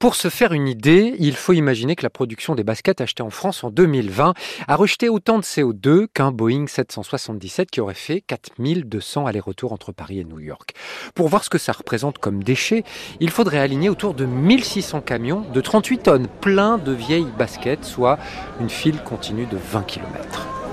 Pour se faire une idée, il faut imaginer que la production des baskets achetées en France en 2020 a rejeté autant de CO2 qu'un Boeing 777 qui aurait fait 4200 allers-retours entre Paris et New York. Pour voir ce que ça représente comme déchets, il faudrait aligner autour de 1600 camions de 38 tonnes pleins de vieilles baskets, soit une file continue de 20 km.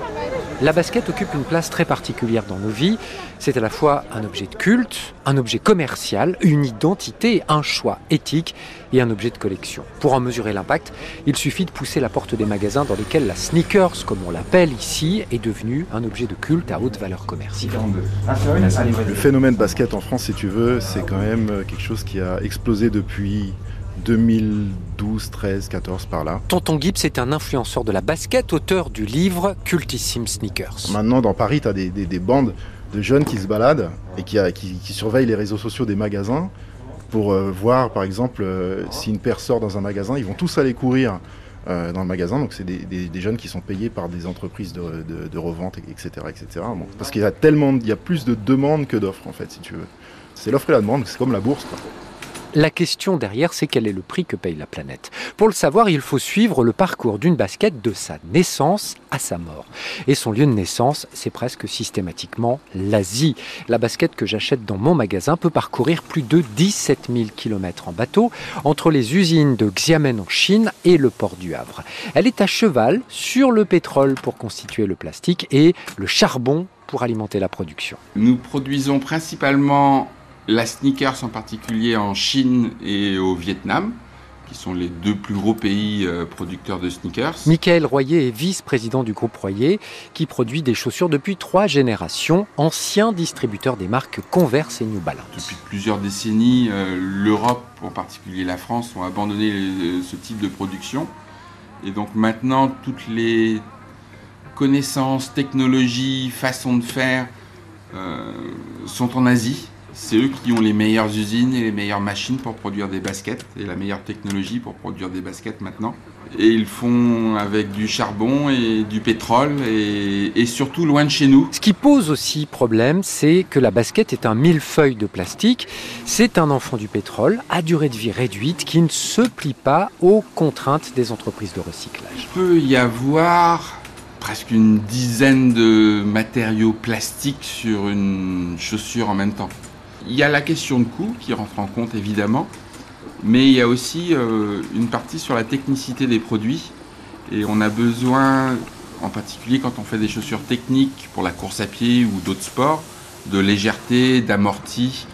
La basket occupe une place très particulière dans nos vies. C'est à la fois un objet de culte, un objet commercial, une identité, un choix éthique et un objet de collection. Pour en mesurer l'impact, il suffit de pousser la porte des magasins dans lesquels la sneakers, comme on l'appelle ici, est devenue un objet de culte à haute valeur commerciale. Le phénomène basket en France, si tu veux, c'est quand même quelque chose qui a explosé depuis 2012, 13, 14 par là. Tonton Gibbs est un influenceur de la basket, auteur du livre Cultissime Sneakers. Maintenant, dans Paris, tu as des, bandes de jeunes qui se baladent et qui, qui, surveillent les réseaux sociaux des magasins pour euh, voir, par exemple, euh, si une paire sort dans un magasin, ils vont tous aller courir euh, dans le magasin. Donc, c'est des, jeunes qui sont payés par des entreprises de, revente, etc. etc. parce qu'il y a tellement, il y a plus de demandes que d'offres, en fait, si tu veux. C'est l'offre et la demande, c'est comme la bourse. Quoi. La question derrière, c'est quel est le prix que paye la planète. Pour le savoir, il faut suivre le parcours d'une basket de sa naissance à sa mort. Et son lieu de naissance, c'est presque systématiquement l'Asie. La basket que j'achète dans mon magasin peut parcourir plus de 17 000 km en bateau entre les usines de Xiamen en Chine et le port du Havre. Elle est à cheval sur le pétrole pour constituer le plastique et le charbon pour alimenter la production. Nous produisons principalement la sneakers en particulier en Chine et au Vietnam, qui sont les deux plus gros pays euh, producteurs de sneakers. Michael Royer est vice-président du groupe Royer, qui produit des chaussures depuis trois générations, ancien distributeur des marques Converse et New Balance. Depuis plusieurs décennies, euh, l'Europe, en particulier la France, ont abandonné euh, ce type de production. Et donc maintenant, toutes les connaissances, technologies, façons de faire sont en Asie c'est eux qui ont les meilleures usines et les meilleures machines pour produire des baskets et la meilleure technologie pour produire des baskets maintenant. Et ils font avec du charbon et du pétrole et, surtout loin de chez nous. Ce qui pose aussi problème, c'est que la basket est un millefeuille de plastique. C'est un enfant du pétrole à durée de vie réduite qui ne se plie pas aux contraintes des entreprises de recyclage. Il peut y avoir presque une dizaine de matériaux plastiques sur une chaussure en même temps. Il y a la question de coût qui rentre en compte évidemment, mais il y a aussi euh, une partie sur la technicité des produits. Et on a besoin, en particulier quand on fait des chaussures techniques pour la course à pied ou d'autres sports, de légèreté, d'amorti,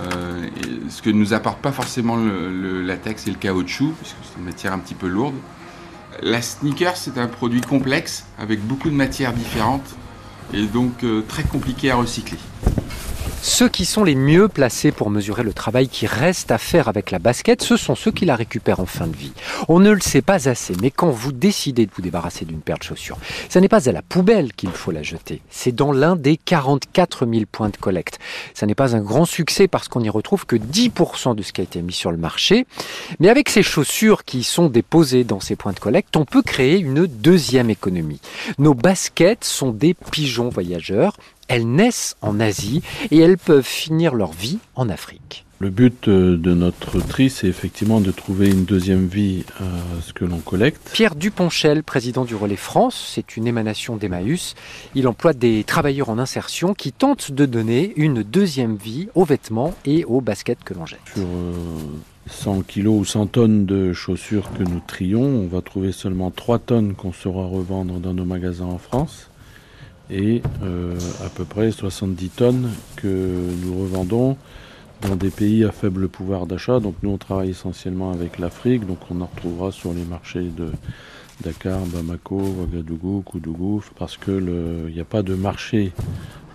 euh, ce que ne nous apporte pas forcément le, latex et le caoutchouc, puisque c'est une matière un petit peu lourde. La sneaker, c'est un produit complexe avec beaucoup de matières différentes et donc euh, très compliqué à recycler. Ceux qui sont les mieux placés pour mesurer le travail qui reste à faire avec la basket, ce sont ceux qui la récupèrent en fin de vie. On ne le sait pas assez, mais quand vous décidez de vous débarrasser d'une paire de chaussures, ce n'est pas à la poubelle qu'il faut la jeter, c'est dans l'un des 44 000 points de collecte. Ça n'est pas un grand succès parce qu'on n'y retrouve que 10% de ce qui a été mis sur le marché, mais avec ces chaussures qui sont déposées dans ces points de collecte, on peut créer une deuxième économie. Nos baskets sont des pigeons voyageurs elles naissent en Asie et elles peuvent finir leur vie en Afrique. Le but euh, de notre tri, c'est effectivement de trouver une deuxième vie à ce que l'on collecte. Pierre Duponchel, président du Relais France, c'est une émanation d'Emmaüs. Il emploie des travailleurs en insertion qui tentent de donner une deuxième vie aux vêtements et aux baskets que l'on jette. Sur 100 euh, kilos ou 100 tonnes de chaussures que nous trions, on va trouver seulement 3 tonnes qu'on saura revendre dans nos magasins en France et euh, à peu près 70 tonnes que nous revendons dans des pays à faible pouvoir d'achat. Donc nous on travaille essentiellement avec l'Afrique, donc on en retrouvera sur les marchés de Dakar, Bamako, Ouagadougou, Koudougou, parce qu'il n'y a pas de marché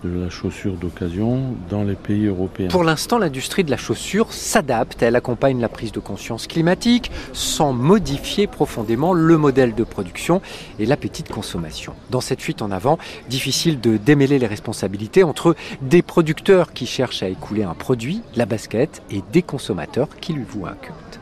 de la chaussure d'occasion dans les pays européens. Pour l'instant, l'industrie de la chaussure s'adapte, elle accompagne la prise de conscience climatique sans modifier profondément le modèle de production et l'appétit de consommation. Dans cette fuite en avant, difficile de démêler les responsabilités entre des producteurs qui cherchent à écouler un produit, la basket, et des consommateurs qui lui vouent un culte.